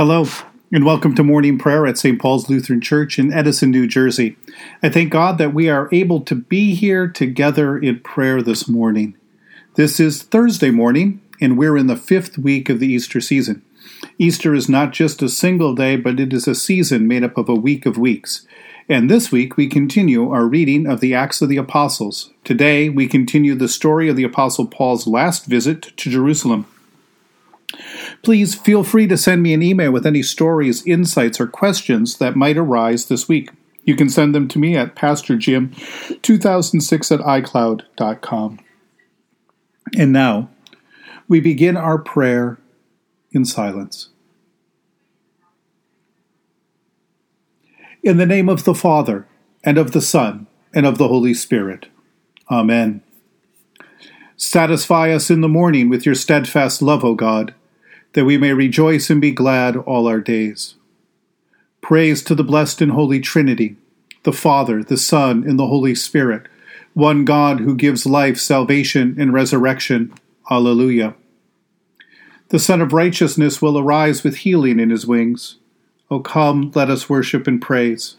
Hello, and welcome to morning prayer at St. Paul's Lutheran Church in Edison, New Jersey. I thank God that we are able to be here together in prayer this morning. This is Thursday morning, and we're in the fifth week of the Easter season. Easter is not just a single day, but it is a season made up of a week of weeks. And this week we continue our reading of the Acts of the Apostles. Today we continue the story of the Apostle Paul's last visit to Jerusalem. Please feel free to send me an email with any stories, insights, or questions that might arise this week. You can send them to me at pastorjim2006 at icloud.com. And now, we begin our prayer in silence. In the name of the Father, and of the Son, and of the Holy Spirit. Amen. Satisfy us in the morning with your steadfast love, O God that we may rejoice and be glad all our days. Praise to the blessed and holy Trinity, the Father, the Son, and the Holy Spirit, one God who gives life, salvation, and resurrection. Alleluia. The Sun of Righteousness will arise with healing in his wings. O come, let us worship and praise.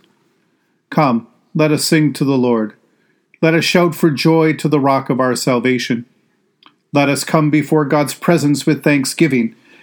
Come, let us sing to the Lord. Let us shout for joy to the rock of our salvation. Let us come before God's presence with thanksgiving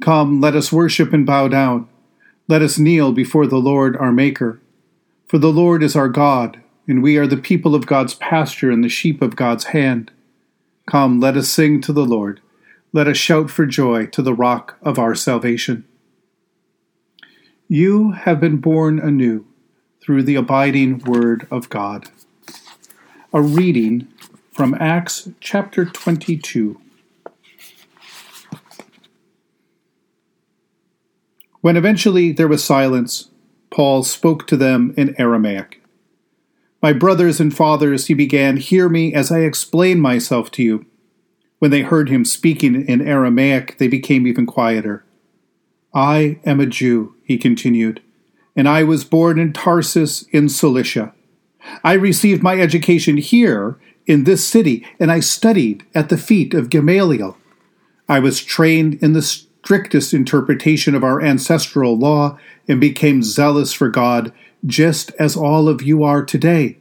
Come, let us worship and bow down. Let us kneel before the Lord our Maker. For the Lord is our God, and we are the people of God's pasture and the sheep of God's hand. Come, let us sing to the Lord. Let us shout for joy to the rock of our salvation. You have been born anew through the abiding word of God. A reading from Acts chapter 22. When eventually there was silence, Paul spoke to them in Aramaic. My brothers and fathers, he began, hear me as I explain myself to you. When they heard him speaking in Aramaic, they became even quieter. I am a Jew, he continued, and I was born in Tarsus in Cilicia. I received my education here in this city, and I studied at the feet of Gamaliel. I was trained in the strictest interpretation of our ancestral law and became zealous for God, just as all of you are today.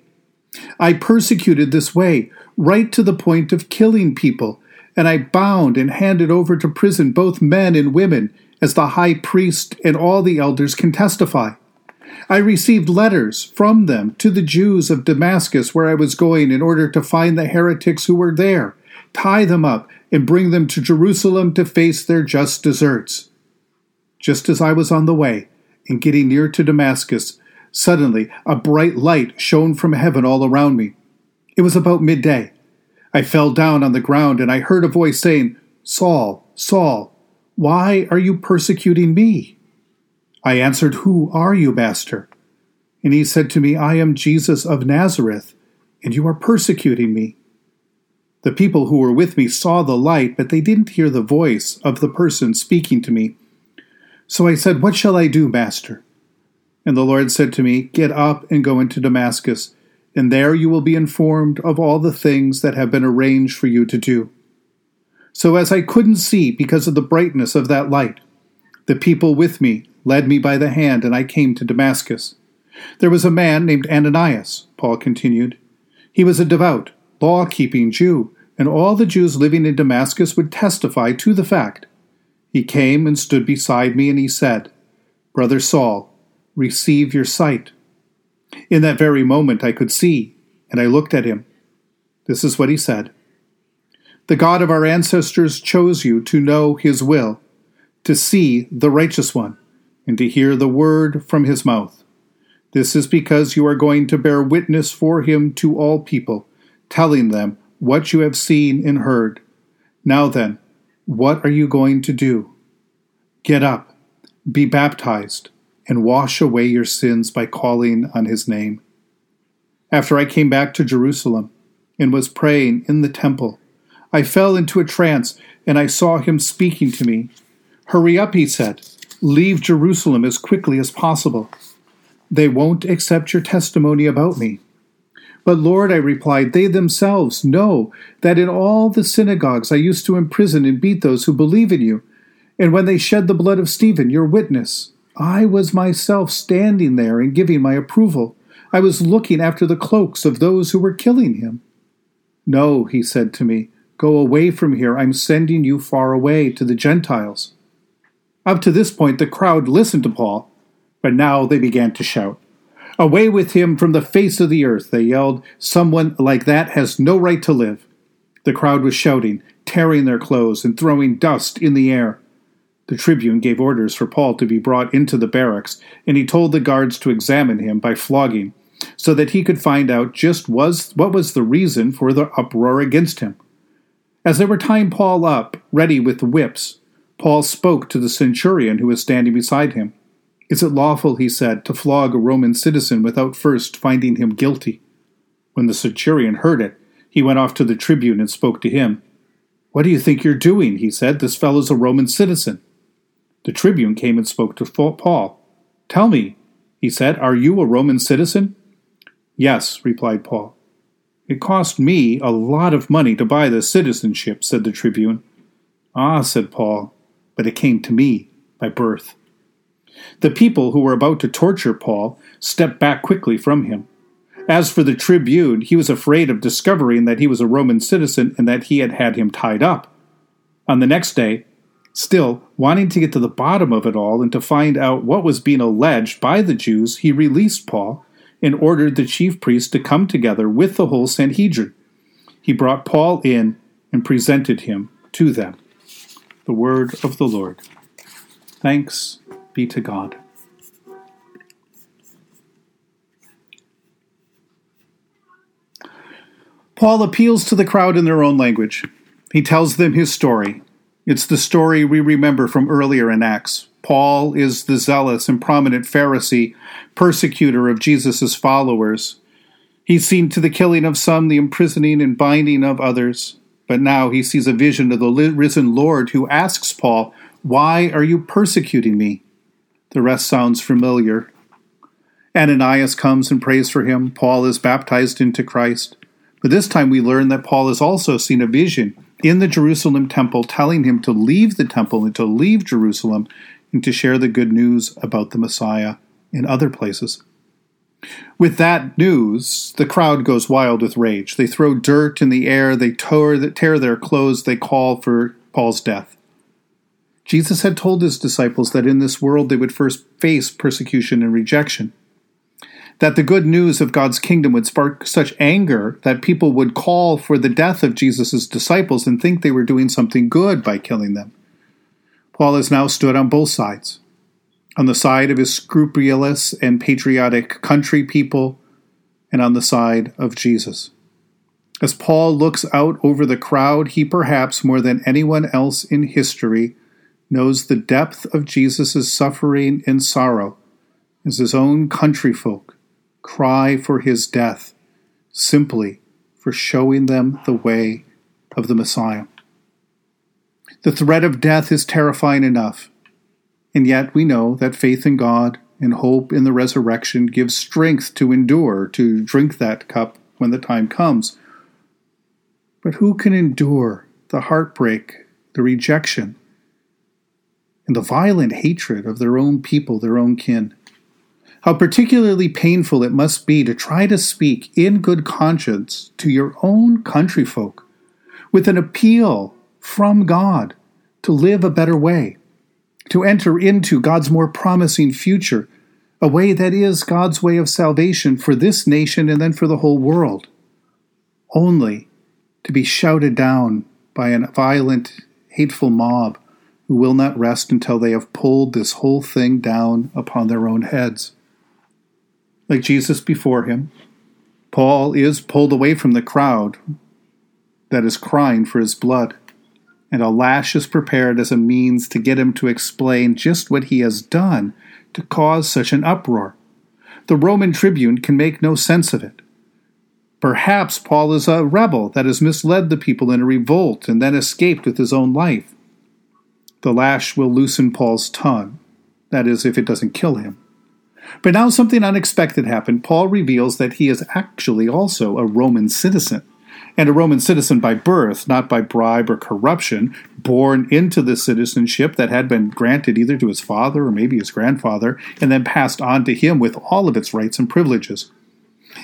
I persecuted this way, right to the point of killing people, and I bound and handed over to prison both men and women, as the high priest and all the elders can testify. I received letters from them to the Jews of Damascus where I was going in order to find the heretics who were there, tie them up, and bring them to Jerusalem to face their just deserts. Just as I was on the way and getting near to Damascus, suddenly a bright light shone from heaven all around me. It was about midday. I fell down on the ground and I heard a voice saying, Saul, Saul, why are you persecuting me? I answered, Who are you, Master? And he said to me, I am Jesus of Nazareth, and you are persecuting me. The people who were with me saw the light, but they didn't hear the voice of the person speaking to me. So I said, What shall I do, Master? And the Lord said to me, Get up and go into Damascus, and there you will be informed of all the things that have been arranged for you to do. So as I couldn't see because of the brightness of that light, the people with me led me by the hand, and I came to Damascus. There was a man named Ananias, Paul continued. He was a devout, law keeping Jew, and all the Jews living in Damascus would testify to the fact. He came and stood beside me, and he said, Brother Saul, receive your sight. In that very moment I could see, and I looked at him. This is what he said The God of our ancestors chose you to know his will, to see the righteous one, and to hear the word from his mouth. This is because you are going to bear witness for him to all people telling them what you have seen and heard. Now then, what are you going to do? Get up, Be baptized and wash away your sins by calling on his name. After I came back to Jerusalem and was praying in the temple, I fell into a trance and I saw him speaking to me. Hurry up, he said. Leave Jerusalem as quickly as possible. They won't accept your testimony about me. But Lord, I replied, they themselves know that in all the synagogues I used to imprison and beat those who believe in you. And when they shed the blood of Stephen, your witness, I was myself standing there and giving my approval. I was looking after the cloaks of those who were killing him. No, he said to me, go away from here. I'm sending you far away to the Gentiles. Up to this point, the crowd listened to Paul, but now they began to shout. Away with him from the face of the earth, they yelled. Someone like that has no right to live. The crowd was shouting, tearing their clothes, and throwing dust in the air. The tribune gave orders for Paul to be brought into the barracks, and he told the guards to examine him by flogging, so that he could find out just was what was the reason for the uproar against him. As they were tying Paul up, ready with the whips, Paul spoke to the centurion who was standing beside him. Is it lawful, he said, to flog a Roman citizen without first finding him guilty? When the centurion heard it, he went off to the tribune and spoke to him. What do you think you're doing? he said. This fellow's a Roman citizen. The tribune came and spoke to Paul. Tell me, he said, are you a Roman citizen? Yes, replied Paul. It cost me a lot of money to buy this citizenship, said the tribune. Ah, said Paul, but it came to me by birth. The people who were about to torture Paul stepped back quickly from him. As for the tribune, he was afraid of discovering that he was a Roman citizen and that he had had him tied up. On the next day, still wanting to get to the bottom of it all and to find out what was being alleged by the Jews, he released Paul and ordered the chief priests to come together with the whole Sanhedrin. He brought Paul in and presented him to them. The word of the Lord. Thanks be to God. Paul appeals to the crowd in their own language. He tells them his story. It's the story we remember from earlier in Acts. Paul is the zealous and prominent Pharisee, persecutor of Jesus' followers. He's seen to the killing of some, the imprisoning and binding of others. But now he sees a vision of the risen Lord who asks Paul, Why are you persecuting me? The rest sounds familiar. Ananias comes and prays for him. Paul is baptized into Christ. But this time we learn that Paul has also seen a vision in the Jerusalem temple telling him to leave the temple and to leave Jerusalem and to share the good news about the Messiah in other places. With that news, the crowd goes wild with rage. They throw dirt in the air, they tear their clothes, they call for Paul's death. Jesus had told his disciples that in this world they would first face persecution and rejection. That the good news of God's kingdom would spark such anger that people would call for the death of Jesus' disciples and think they were doing something good by killing them. Paul has now stood on both sides on the side of his scrupulous and patriotic country people, and on the side of Jesus. As Paul looks out over the crowd, he perhaps more than anyone else in history knows the depth of Jesus' suffering and sorrow as his own countryfolk cry for his death simply for showing them the way of the Messiah. The threat of death is terrifying enough, and yet we know that faith in God and hope in the resurrection gives strength to endure, to drink that cup when the time comes. But who can endure the heartbreak, the rejection, and the violent hatred of their own people, their own kin? How particularly painful it must be to try to speak in good conscience to your own countryfolk with an appeal from God to live a better way to enter into God's more promising future, a way that is God's way of salvation for this nation and then for the whole world, only to be shouted down by a violent, hateful mob who will not rest until they have pulled this whole thing down upon their own heads. Like Jesus before him, Paul is pulled away from the crowd that is crying for his blood. and a lash is prepared as a means to get him to explain just what he has done to cause such an uproar. The Roman tribune can make no sense of it. Perhaps Paul is a rebel that has misled the people in a revolt and then escaped with his own life. The lash will loosen Paul's tongue, that is, if it doesn't kill him. But now something unexpected happened. Paul reveals that he is actually also a Roman citizen, and a Roman citizen by birth, not by bribe or corruption, born into the citizenship that had been granted either to his father or maybe his grandfather, and then passed on to him with all of its rights and privileges.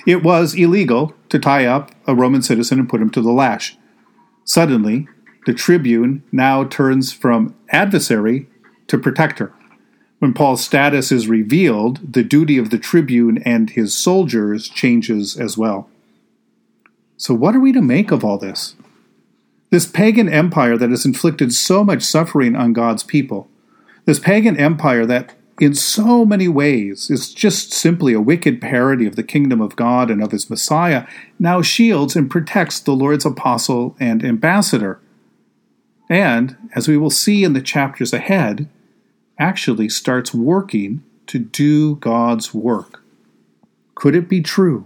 It was illegal to tie up a Roman citizen and put him to the lash. Suddenly, the tribune now turns from adversary to protector. When Paul's status is revealed, the duty of the tribune and his soldiers changes as well. So, what are we to make of all this? This pagan empire that has inflicted so much suffering on God's people, this pagan empire that in so many ways is just simply a wicked parody of the kingdom of God and of his Messiah, now shields and protects the Lord's apostle and ambassador. And, as we will see in the chapters ahead, actually starts working to do God's work. Could it be true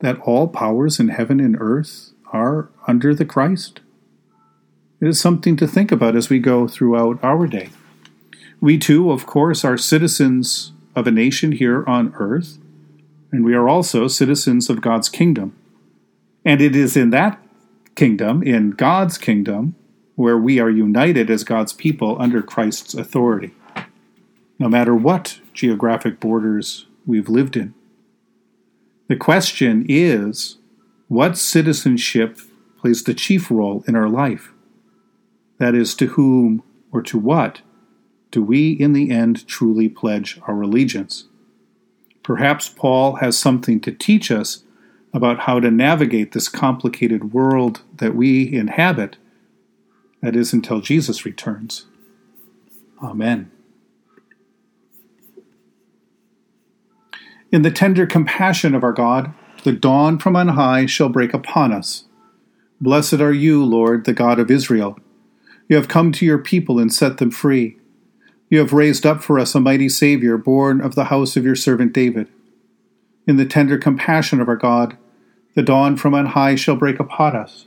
that all powers in heaven and earth are under the Christ? It is something to think about as we go throughout our day. We too, of course, are citizens of a nation here on earth, and we are also citizens of God's kingdom. And it is in that kingdom, in God's kingdom, where we are united as God's people under Christ's authority, no matter what geographic borders we've lived in. The question is what citizenship plays the chief role in our life? That is, to whom or to what do we in the end truly pledge our allegiance? Perhaps Paul has something to teach us about how to navigate this complicated world that we inhabit, that is, until Jesus returns. Amen. In the tender compassion of our God, the dawn from on high shall break upon us. Blessed are you, Lord, the God of Israel. You have come to your people and set them free. You have raised up for us a mighty Savior, born of the house of your servant David. In the tender compassion of our God, the dawn from on high shall break upon us.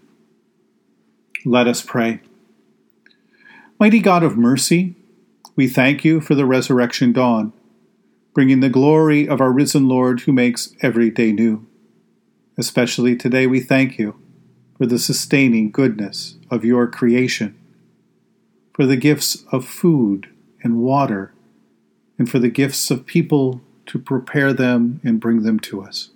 Let us pray. Mighty God of mercy, we thank you for the resurrection dawn, bringing the glory of our risen Lord who makes every day new. Especially today, we thank you for the sustaining goodness of your creation for the gifts of food and water, and for the gifts of people to prepare them and bring them to us.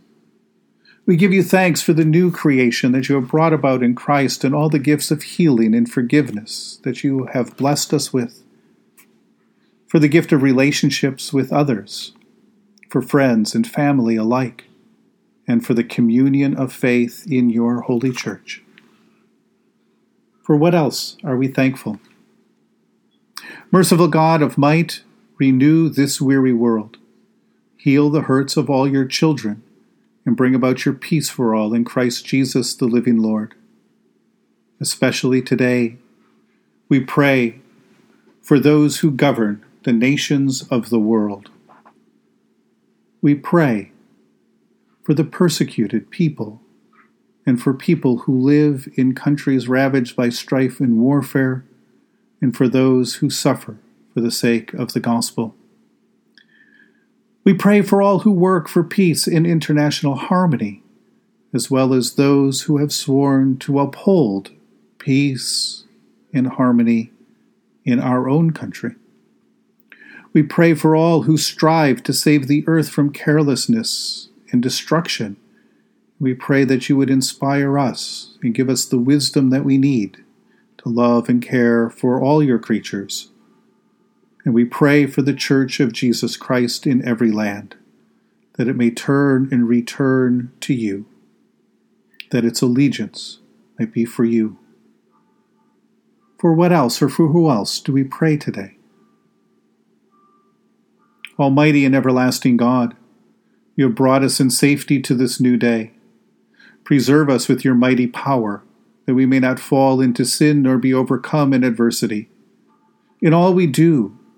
We give you thanks for the new creation that you have brought about in Christ and all the gifts of healing and forgiveness that you have blessed us with, for the gift of relationships with others, for friends and family alike, and for the communion of faith in your holy church. For what else are we thankful? Merciful God of might, renew this weary world. Heal the hurts of all your children, and bring about your peace for all in Christ Jesus, the living Lord. Especially today, we pray for those who govern the nations of the world. We pray for the persecuted people and for people who live in countries ravaged by strife and warfare and for those who suffer for the sake of the gospel. We pray for all who work for peace and international harmony, as well as those who have sworn to uphold peace and harmony in our own country. We pray for all who strive to save the earth from carelessness and destruction. We pray that you would inspire us and give us the wisdom that we need to love and care for all your creatures. And we pray for the Church of Jesus Christ in every land, that it may turn and return to you, that its allegiance might be for you. For what else or for who else do we pray today? Almighty and everlasting God, you have brought us in safety to this new day. Preserve us with your mighty power that we may not fall into sin nor be overcome in adversity. In all we do,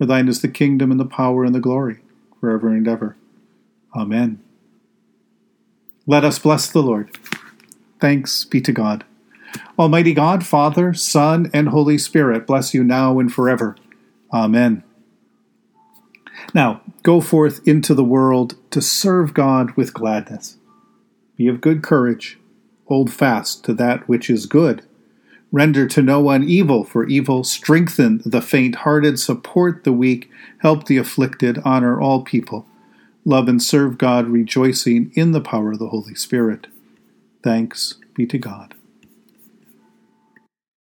For thine is the kingdom and the power and the glory, forever and ever. Amen. Let us bless the Lord. Thanks be to God. Almighty God, Father, Son, and Holy Spirit, bless you now and forever. Amen. Now, go forth into the world to serve God with gladness. Be of good courage. Hold fast to that which is good. Render to no one evil for evil. Strengthen the faint hearted. Support the weak. Help the afflicted. Honor all people. Love and serve God, rejoicing in the power of the Holy Spirit. Thanks be to God.